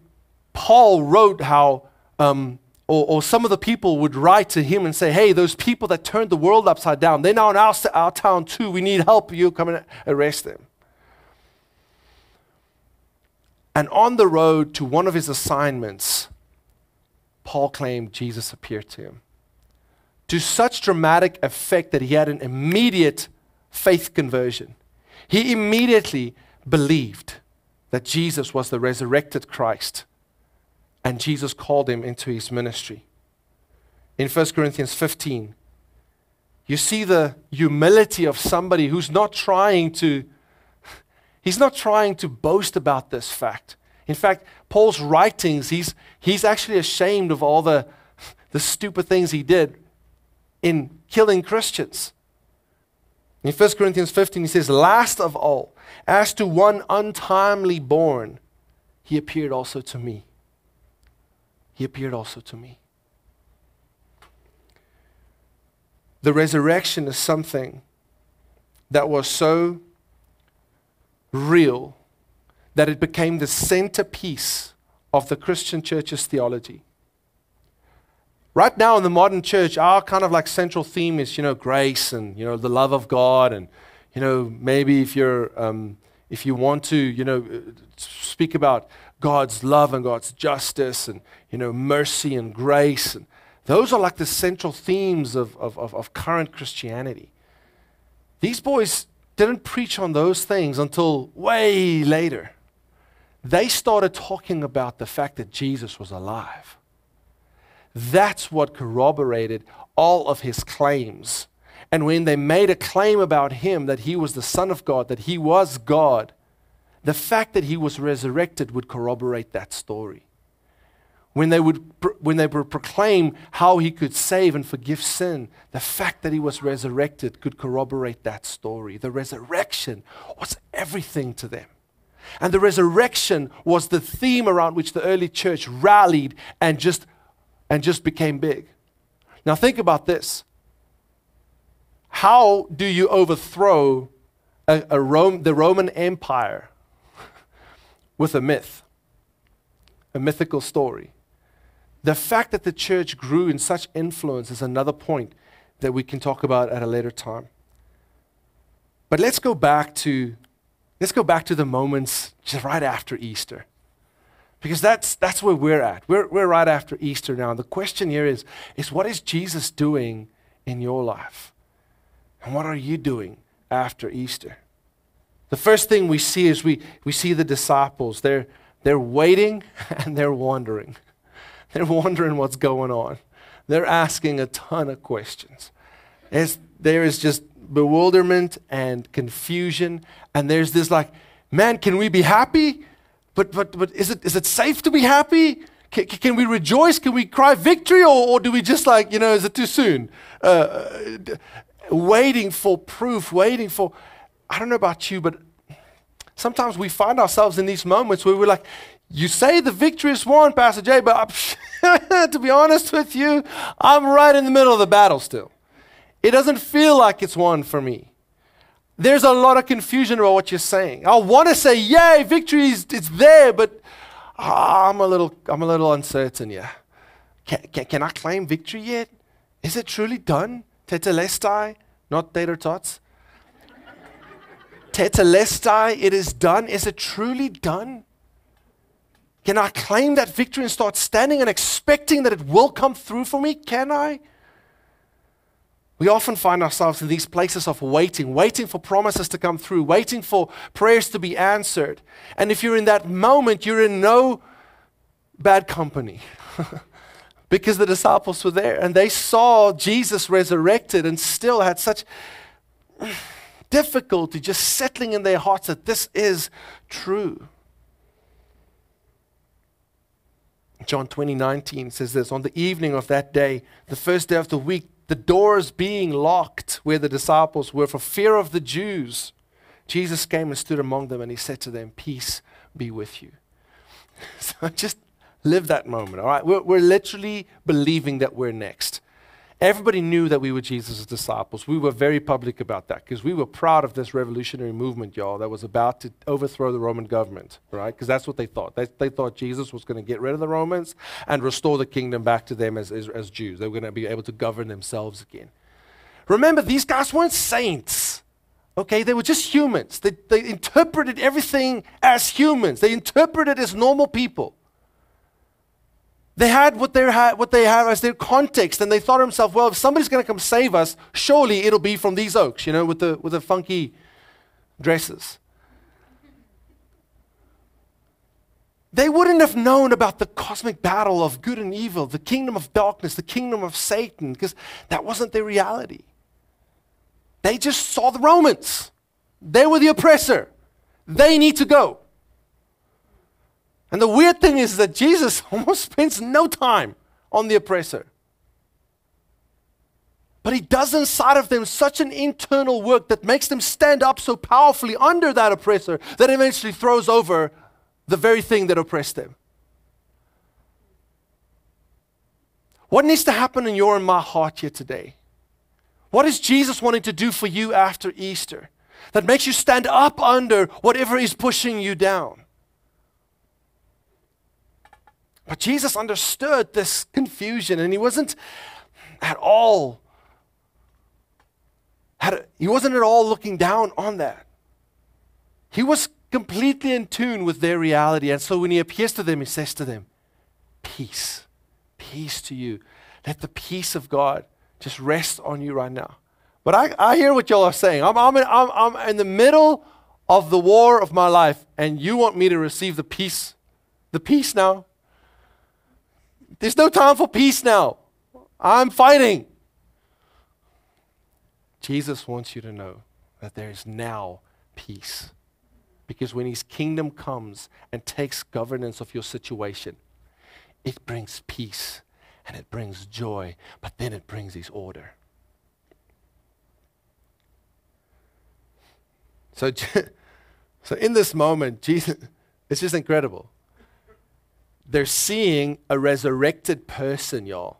Paul wrote how, um, or, or, some of the people would write to him and say, Hey, those people that turned the world upside down, they're now in our, our town too. We need help. You come and arrest them. And on the road to one of his assignments, Paul claimed Jesus appeared to him to such dramatic effect that he had an immediate faith conversion. He immediately believed that Jesus was the resurrected Christ, and Jesus called him into his ministry. In 1 Corinthians 15, you see the humility of somebody who's not trying to he's not trying to boast about this fact. In fact, Paul's writings, he's, he's actually ashamed of all the, the stupid things he did in killing Christians. In 1 Corinthians 15, he says, Last of all, as to one untimely born, he appeared also to me. He appeared also to me. The resurrection is something that was so real that it became the centerpiece of the Christian church's theology. Right now in the modern church, our kind of like central theme is, you know, grace and, you know, the love of God. And, you know, maybe if you're, um, if you want to, you know, speak about God's love and God's justice and, you know, mercy and grace. And those are like the central themes of, of, of, of current Christianity. These boys didn't preach on those things until way later. They started talking about the fact that Jesus was alive. That's what corroborated all of his claims. And when they made a claim about him that he was the Son of God, that he was God, the fact that he was resurrected would corroborate that story. When they would, when they would proclaim how he could save and forgive sin, the fact that he was resurrected could corroborate that story. The resurrection was everything to them. And the resurrection was the theme around which the early church rallied and just, and just became big. Now, think about this. How do you overthrow a, a Rome, the Roman Empire with a myth, a mythical story? The fact that the church grew in such influence is another point that we can talk about at a later time. But let's go back to let's go back to the moments just right after Easter. Because that's, that's where we're at. We're, we're right after Easter now. And The question here is, is what is Jesus doing in your life? And what are you doing after Easter? The first thing we see is we, we see the disciples. They're, they're waiting and they're wondering. They're wondering what's going on. They're asking a ton of questions. As there is just bewilderment and confusion, and there's this like, man, can we be happy? But, but, but is, it, is it safe to be happy? Can, can we rejoice? Can we cry victory? Or, or do we just like, you know, is it too soon? Uh, waiting for proof, waiting for, I don't know about you, but sometimes we find ourselves in these moments where we're like, you say the victory is won, Pastor Jay, but to be honest with you, I'm right in the middle of the battle still. It doesn't feel like it's won for me. There's a lot of confusion about what you're saying. I want to say, yay, victory is it's there, but ah, I'm a little I'm a little uncertain, yeah. Can, can, can I claim victory yet? Is it truly done? Tetelestai, not tater tots. Tetelestai, it is done. Is it truly done? Can I claim that victory and start standing and expecting that it will come through for me? Can I? We often find ourselves in these places of waiting, waiting for promises to come through, waiting for prayers to be answered. And if you're in that moment, you're in no bad company. because the disciples were there and they saw Jesus resurrected and still had such difficulty just settling in their hearts that this is true. John 20, 19 says this On the evening of that day, the first day of the week, the doors being locked where the disciples were for fear of the Jews, Jesus came and stood among them and he said to them, Peace be with you. So just live that moment, all right? We're, we're literally believing that we're next. Everybody knew that we were Jesus' disciples. We were very public about that because we were proud of this revolutionary movement, y'all, that was about to overthrow the Roman government, right? Because that's what they thought. They, they thought Jesus was going to get rid of the Romans and restore the kingdom back to them as, as, as Jews. They were going to be able to govern themselves again. Remember, these guys weren't saints. Okay, they were just humans. They, they interpreted everything as humans. They interpreted as normal people. They had what, they had what they have as their context, and they thought to themselves, well, if somebody's going to come save us, surely it'll be from these oaks, you know, with the, with the funky dresses. They wouldn't have known about the cosmic battle of good and evil, the kingdom of darkness, the kingdom of Satan, because that wasn't their reality. They just saw the Romans. They were the oppressor. They need to go. And the weird thing is that Jesus almost spends no time on the oppressor. But he does inside of them such an internal work that makes them stand up so powerfully under that oppressor that eventually throws over the very thing that oppressed them. What needs to happen in your and my heart here today? What is Jesus wanting to do for you after Easter? that makes you stand up under whatever is pushing you down. But Jesus understood this confusion and he wasn't at all had he wasn't at all looking down on that. He was completely in tune with their reality. And so when he appears to them, he says to them, Peace, peace to you. Let the peace of God just rest on you right now. But I, I hear what y'all are saying. I'm, I'm, in, I'm, I'm in the middle of the war of my life, and you want me to receive the peace. The peace now. There's no time for peace now. I'm fighting. Jesus wants you to know that there is now peace. Because when his kingdom comes and takes governance of your situation, it brings peace and it brings joy, but then it brings his order. So, so in this moment, Jesus, it's just incredible. They're seeing a resurrected person, y'all.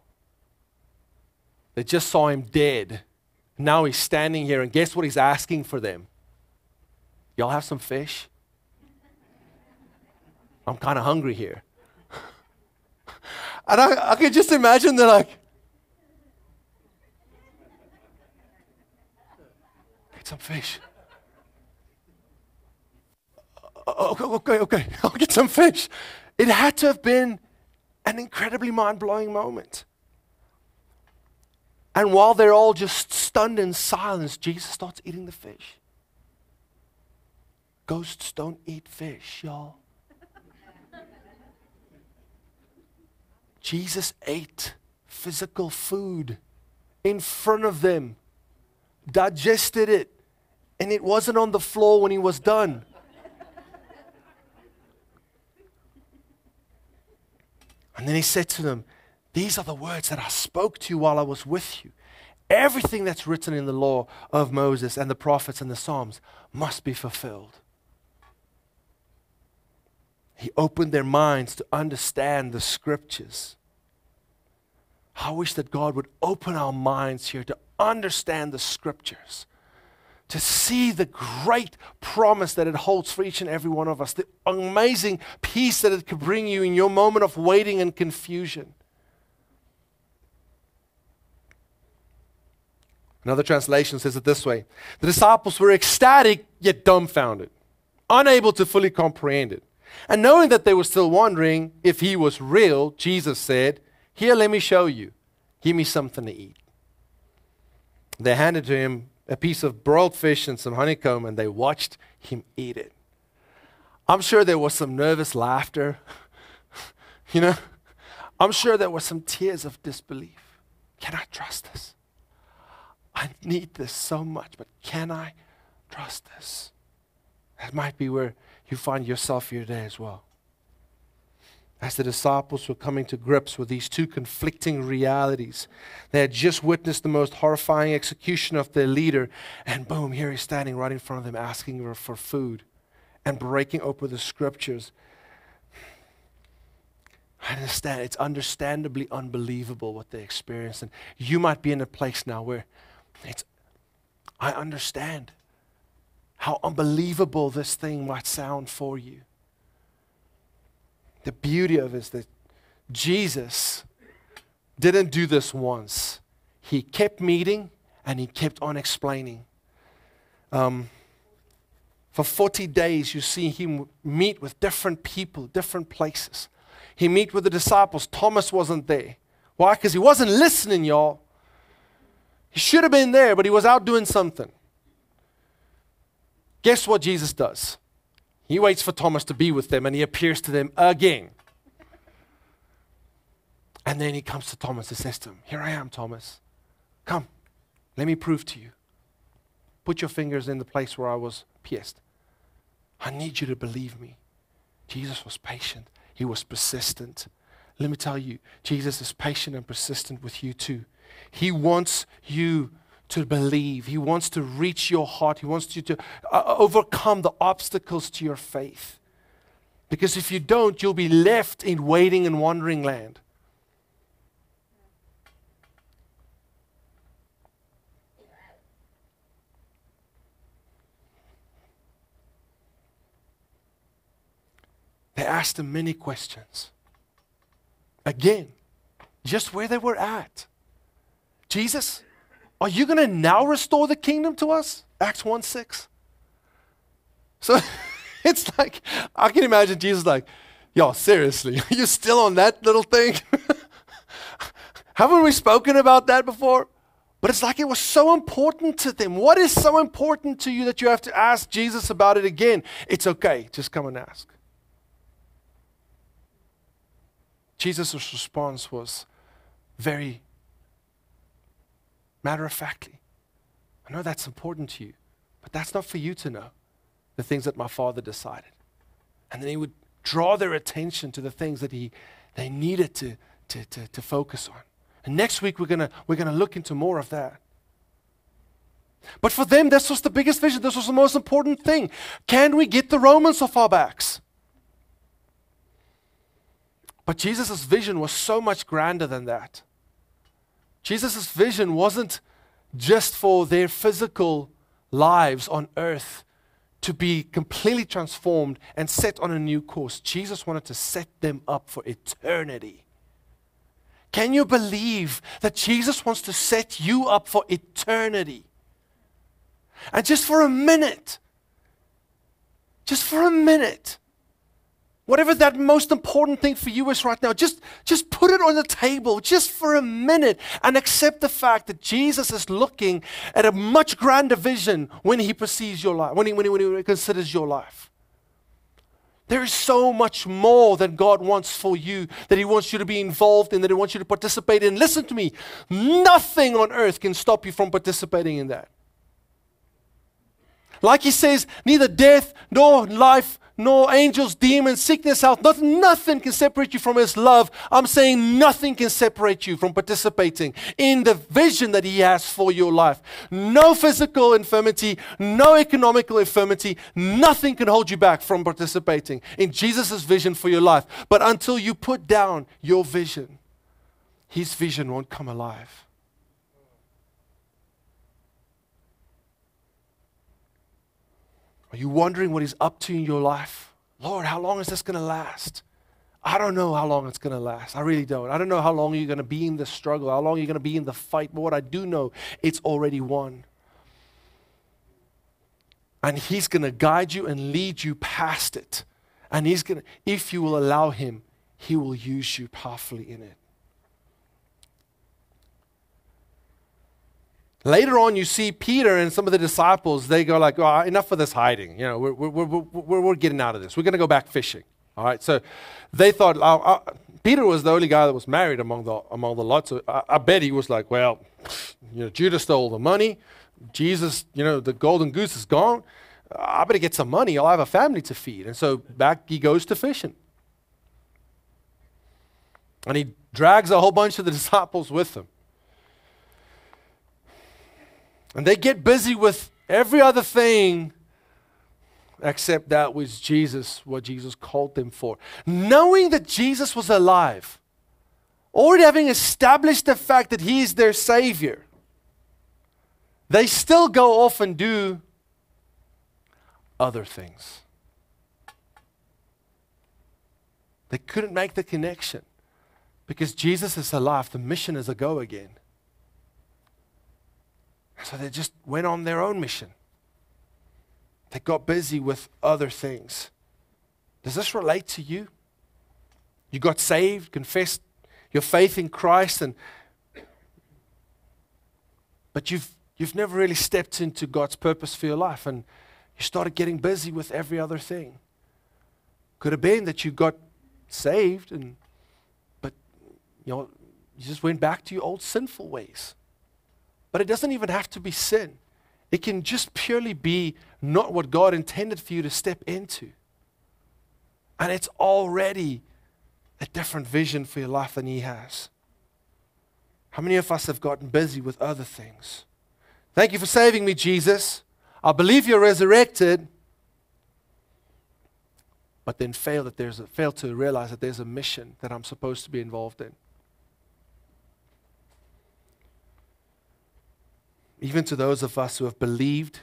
They just saw him dead. Now he's standing here, and guess what he's asking for them? Y'all have some fish? I'm kind of hungry here. and I, I can just imagine they're like, get some fish. Oh, okay, okay, okay, I'll get some fish. It had to have been an incredibly mind blowing moment. And while they're all just stunned in silence, Jesus starts eating the fish. Ghosts don't eat fish, y'all. Jesus ate physical food in front of them, digested it, and it wasn't on the floor when he was done. And then he said to them, these are the words that I spoke to you while I was with you. Everything that's written in the law of Moses and the prophets and the Psalms must be fulfilled. He opened their minds to understand the scriptures. I wish that God would open our minds here to understand the scriptures, to see the great promise that it holds for each and every one of us, the amazing peace that it could bring you in your moment of waiting and confusion. Another translation says it this way The disciples were ecstatic yet dumbfounded, unable to fully comprehend it. And knowing that they were still wondering if he was real, Jesus said, Here, let me show you. Give me something to eat. They handed to him a piece of broiled fish and some honeycomb, and they watched him eat it. I'm sure there was some nervous laughter. you know, I'm sure there were some tears of disbelief. Can I trust this? I need this so much, but can I trust this? That might be where you find yourself here today as well. As the disciples were coming to grips with these two conflicting realities, they had just witnessed the most horrifying execution of their leader, and boom, here he's standing right in front of them asking for food and breaking open the scriptures. I understand. It's understandably unbelievable what they experienced. And you might be in a place now where it's, I understand how unbelievable this thing might sound for you. The beauty of it is that Jesus didn't do this once. He kept meeting and he kept on explaining. Um, for 40 days, you see him meet with different people, different places. He meet with the disciples. Thomas wasn't there. Why? Because he wasn't listening, y'all. He should have been there, but he was out doing something. Guess what Jesus does? He waits for Thomas to be with them and he appears to them again. And then he comes to Thomas and says to him, Here I am, Thomas. Come, let me prove to you. Put your fingers in the place where I was pierced. I need you to believe me. Jesus was patient, he was persistent. Let me tell you, Jesus is patient and persistent with you too. He wants you to believe. He wants to reach your heart. He wants you to uh, uh, overcome the obstacles to your faith. Because if you don't, you'll be left in waiting and wandering land. They asked him many questions. Again, just where they were at. Jesus, are you going to now restore the kingdom to us? Acts 1 6. So it's like, I can imagine Jesus like, yo, seriously, are you still on that little thing? Haven't we spoken about that before? But it's like it was so important to them. What is so important to you that you have to ask Jesus about it again? It's okay. Just come and ask. Jesus' response was very matter of factly. I know that's important to you, but that's not for you to know the things that my father decided. And then he would draw their attention to the things that he, they needed to, to, to, to focus on. And next week, we're going we're going to look into more of that. But for them, this was the biggest vision. This was the most important thing. Can we get the Romans off our backs? But Jesus' vision was so much grander than that. Jesus' vision wasn't just for their physical lives on earth to be completely transformed and set on a new course. Jesus wanted to set them up for eternity. Can you believe that Jesus wants to set you up for eternity? And just for a minute, just for a minute, whatever that most important thing for you is right now, just, just put it on the table just for a minute and accept the fact that Jesus is looking at a much grander vision when he perceives your life, when he, when he, when he considers your life. There is so much more that God wants for you, that He wants you to be involved in, that He wants you to participate in. Listen to me. Nothing on earth can stop you from participating in that. Like He says, neither death nor life nor angels, demons, sickness, health, nothing, nothing can separate you from His love. I'm saying nothing can separate you from participating in the vision that He has for your life. No physical infirmity, no economical infirmity, nothing can hold you back from participating in Jesus' vision for your life. But until you put down your vision, His vision won't come alive. Are you wondering what He's up to in your life? Lord, how long is this going to last? I don't know how long it's going to last. I really don't. I don't know how long you're going to be in the struggle, how long you're going to be in the fight. But what I do know, it's already won. And He's going to guide you and lead you past it. And He's going to, if you will allow Him, He will use you powerfully in it. Later on, you see Peter and some of the disciples, they go like, oh, enough of this hiding. You know, we're, we're, we're, we're getting out of this. We're going to go back fishing. All right. So they thought, uh, Peter was the only guy that was married among the, among the lot. So I, I bet he was like, well, you know, Judas stole the money. Jesus, you know, the golden goose is gone. I better get some money. I'll have a family to feed. And so back he goes to fishing. And he drags a whole bunch of the disciples with him. And they get busy with every other thing except that which Jesus, what Jesus called them for. Knowing that Jesus was alive, already having established the fact that he is their Savior, they still go off and do other things. They couldn't make the connection because Jesus is alive. The mission is a go again. So they just went on their own mission. They got busy with other things. Does this relate to you? You got saved, confessed your faith in Christ, and but you've you've never really stepped into God's purpose for your life, and you started getting busy with every other thing. Could have been that you got saved, and but you know you just went back to your old sinful ways. But it doesn't even have to be sin. It can just purely be not what God intended for you to step into. And it's already a different vision for your life than He has. How many of us have gotten busy with other things? Thank you for saving me, Jesus. I believe you're resurrected. But then fail that there's a, fail to realize that there's a mission that I'm supposed to be involved in. Even to those of us who have believed,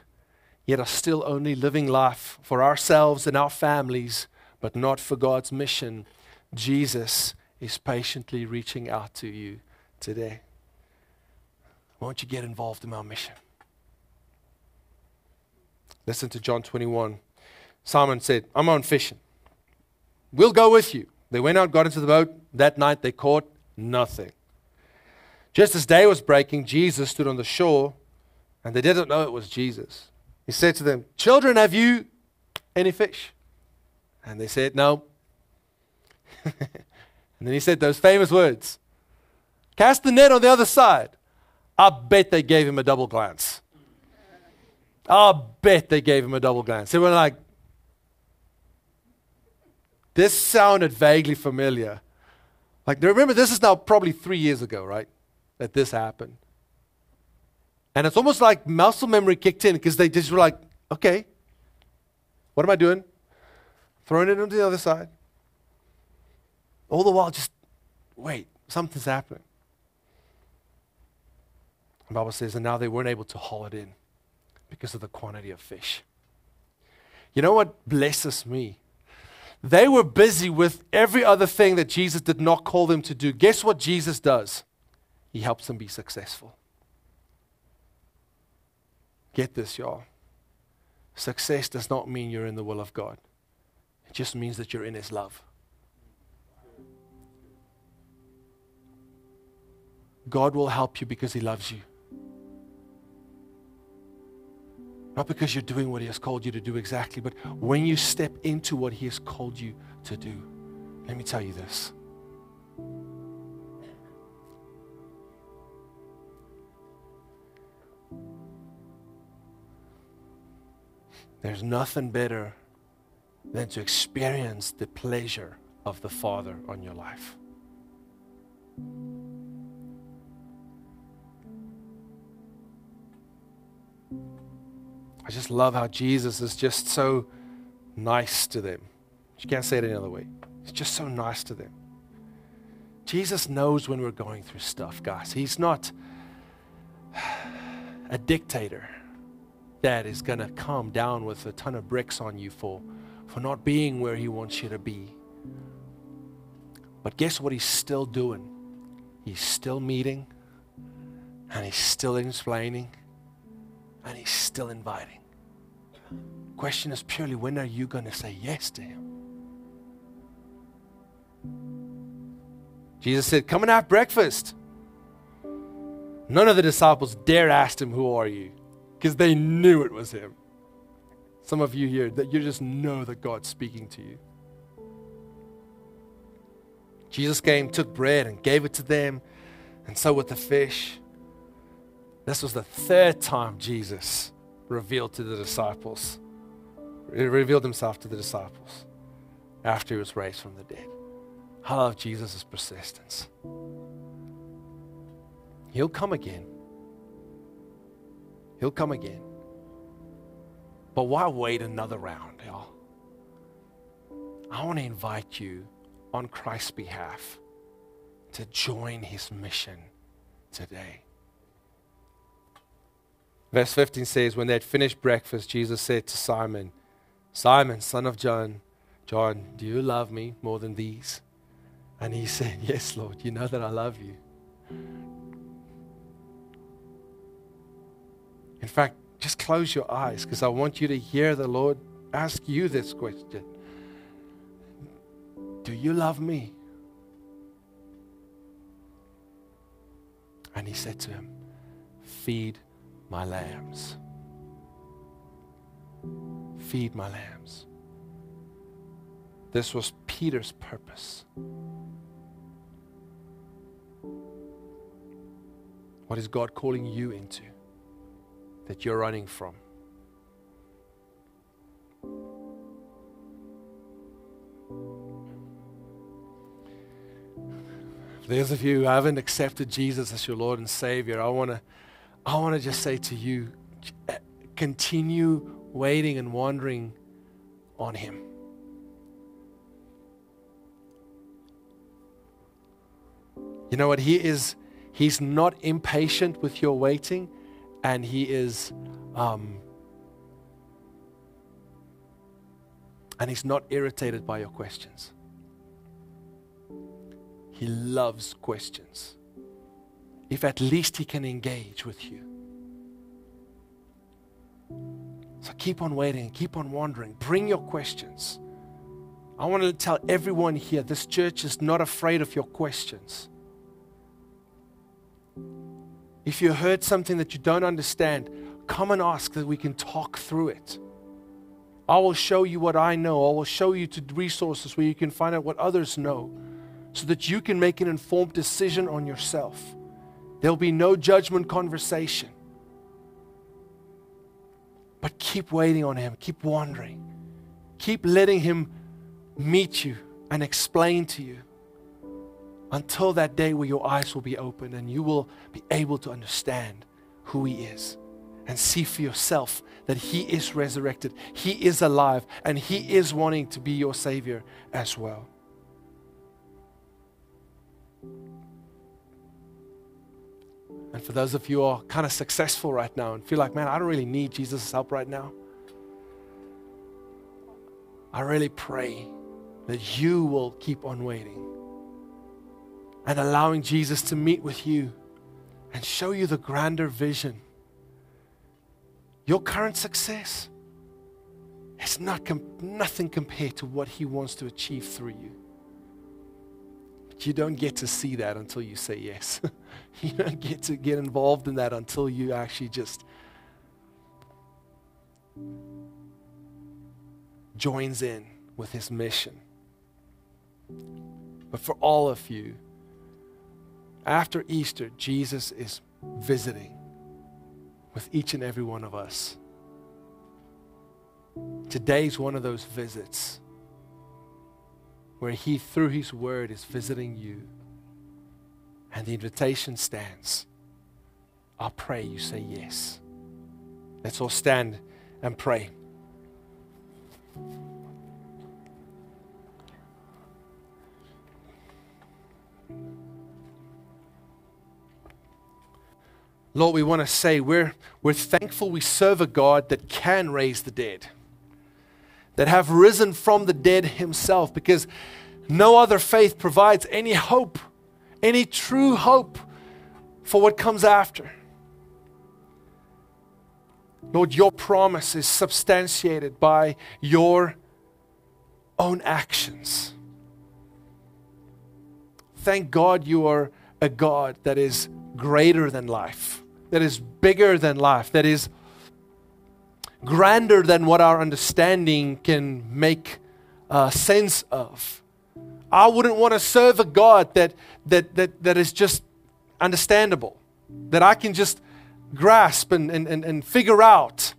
yet are still only living life for ourselves and our families but not for God's mission, Jesus is patiently reaching out to you today. Won't you get involved in our mission? Listen to John 21. Simon said, I'm on fishing. We'll go with you. They went out, got into the boat. That night they caught nothing. Just as day was breaking, Jesus stood on the shore, and they didn't know it was Jesus. He said to them, Children, have you any fish? And they said, No. and then he said those famous words Cast the net on the other side. I bet they gave him a double glance. I bet they gave him a double glance. They were like, this sounded vaguely familiar. Like, remember, this is now probably three years ago, right? That this happened. And it's almost like muscle memory kicked in because they just were like, okay, what am I doing? Throwing it onto the other side. All the while, just wait, something's happening. The Bible says, and now they weren't able to haul it in because of the quantity of fish. You know what blesses me? They were busy with every other thing that Jesus did not call them to do. Guess what Jesus does? He helps them be successful. Get this, y'all. Success does not mean you're in the will of God, it just means that you're in His love. God will help you because He loves you. Not because you're doing what He has called you to do exactly, but when you step into what He has called you to do. Let me tell you this. There's nothing better than to experience the pleasure of the Father on your life. I just love how Jesus is just so nice to them. You can't say it any other way. He's just so nice to them. Jesus knows when we're going through stuff, guys. He's not a dictator that is going to come down with a ton of bricks on you for, for not being where he wants you to be. But guess what he's still doing? He's still meeting, and he's still explaining, and he's still inviting. Question is purely when are you going to say yes to him? Jesus said, Come and have breakfast. None of the disciples dare ask him, Who are you? Because they knew it was him. Some of you here, that you just know that God's speaking to you. Jesus came, took bread, and gave it to them, and so with the fish. This was the third time Jesus revealed to the disciples, revealed himself to the disciples after he was raised from the dead. I love Jesus' persistence. He'll come again. He'll come again. But why wait another round, y'all? I want to invite you on Christ's behalf to join his mission today. Verse 15 says, When they had finished breakfast, Jesus said to Simon, Simon, son of John, John, do you love me more than these? And he said, Yes, Lord, you know that I love you. In fact, just close your eyes because I want you to hear the Lord ask you this question Do you love me? And he said to him, Feed my lambs. Feed my lambs. This was Peter's purpose. What is God calling you into that you're running from? Those of you who haven't accepted Jesus as your Lord and Savior, I want to I want to just say to you continue waiting and wandering on Him. You know what? He is, He's not impatient with your waiting, and He is. Um, And He's not irritated by your questions. He loves questions. If at least He can engage with you. So keep on waiting, keep on wondering. Bring your questions. I want to tell everyone here this church is not afraid of your questions. If you heard something that you don't understand, come and ask that we can talk through it. I will show you what I know. I will show you to resources where you can find out what others know so that you can make an informed decision on yourself. There'll be no judgment conversation. But keep waiting on Him, keep wondering, keep letting Him meet you and explain to you until that day where your eyes will be opened and you will be able to understand who He is and see for yourself that He is resurrected, He is alive, and He is wanting to be your Savior as well. And for those of you who are kind of successful right now and feel like, man, I don't really need Jesus' help right now, I really pray that you will keep on waiting and allowing Jesus to meet with you and show you the grander vision. Your current success is not com- nothing compared to what He wants to achieve through you. But you don't get to see that until you say yes. you don't get to get involved in that until you actually just joins in with His mission. But for all of you, after Easter, Jesus is visiting with each and every one of us. Today's one of those visits where He, through His Word, is visiting you. And the invitation stands. I'll pray you say yes. Let's all stand and pray. Lord, we want to say we're, we're thankful we serve a God that can raise the dead, that have risen from the dead himself, because no other faith provides any hope, any true hope for what comes after. Lord, your promise is substantiated by your own actions. Thank God you are a God that is greater than life that is bigger than life, that is grander than what our understanding can make uh, sense of. I wouldn't want to serve a God that, that, that, that is just understandable, that I can just grasp and, and, and, and figure out.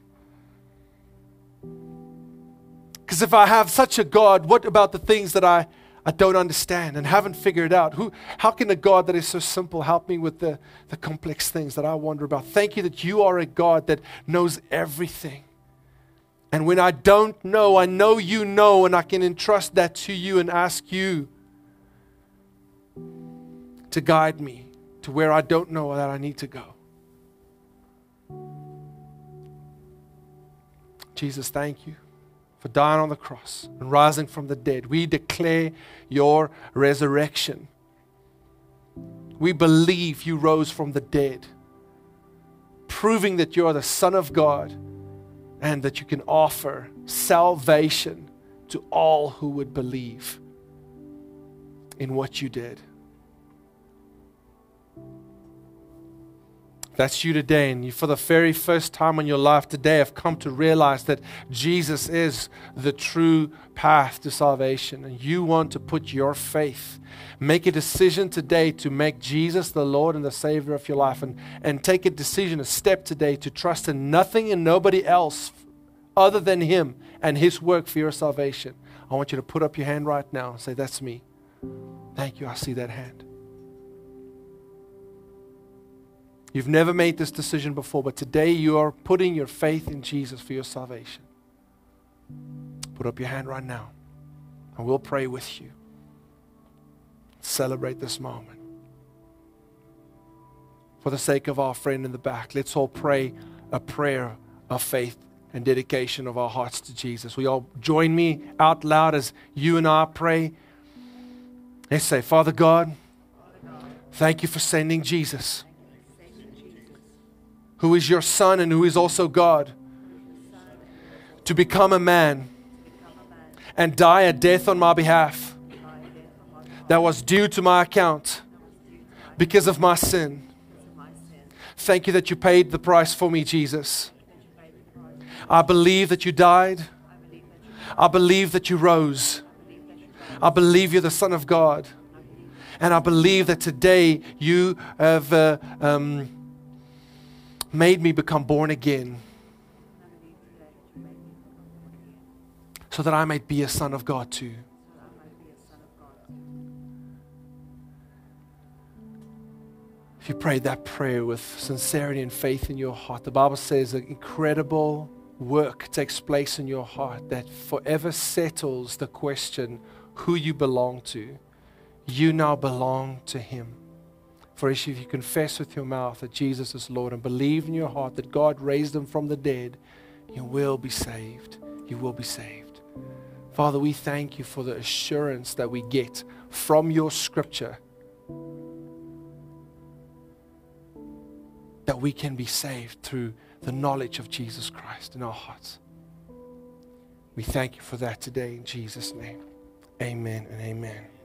Because if I have such a God, what about the things that I I don't understand and haven't figured out. Who, how can a God that is so simple help me with the, the complex things that I wonder about? Thank you that you are a God that knows everything. And when I don't know, I know you know, and I can entrust that to you and ask you to guide me to where I don't know that I need to go. Jesus, thank you for dying on the cross and rising from the dead. We declare your resurrection. We believe you rose from the dead, proving that you are the Son of God and that you can offer salvation to all who would believe in what you did. That's you today, and you, for the very first time in your life today, have come to realize that Jesus is the true path to salvation, and you want to put your faith, make a decision today to make Jesus the Lord and the Savior of your life, and, and take a decision, a step today to trust in nothing and nobody else other than Him and His work for your salvation. I want you to put up your hand right now and say, That's me. Thank you. I see that hand. You've never made this decision before, but today you are putting your faith in Jesus for your salvation. Put up your hand right now, and we'll pray with you. Celebrate this moment. For the sake of our friend in the back, let's all pray a prayer of faith and dedication of our hearts to Jesus. You all join me out loud as you and I pray? Let's say, Father God, thank you for sending Jesus, who is your Son and who is also God, to become a man and die a death on my behalf that was due to my account because of my sin. Thank you that you paid the price for me, Jesus. I believe that you died. I believe that you rose. I believe you're the Son of God. And I believe that today you have uh, um, made me become born again so that I might be a son of God too. If you prayed that prayer with sincerity and faith in your heart, the Bible says an incredible work takes place in your heart that forever settles the question who you belong to. You now belong to Him. For if you confess with your mouth that Jesus is Lord and believe in your heart that God raised Him from the dead, you will be saved. You will be saved. Father, we thank you for the assurance that we get from your scripture that we can be saved through the knowledge of Jesus Christ in our hearts. We thank you for that today in Jesus' name. Amen and amen.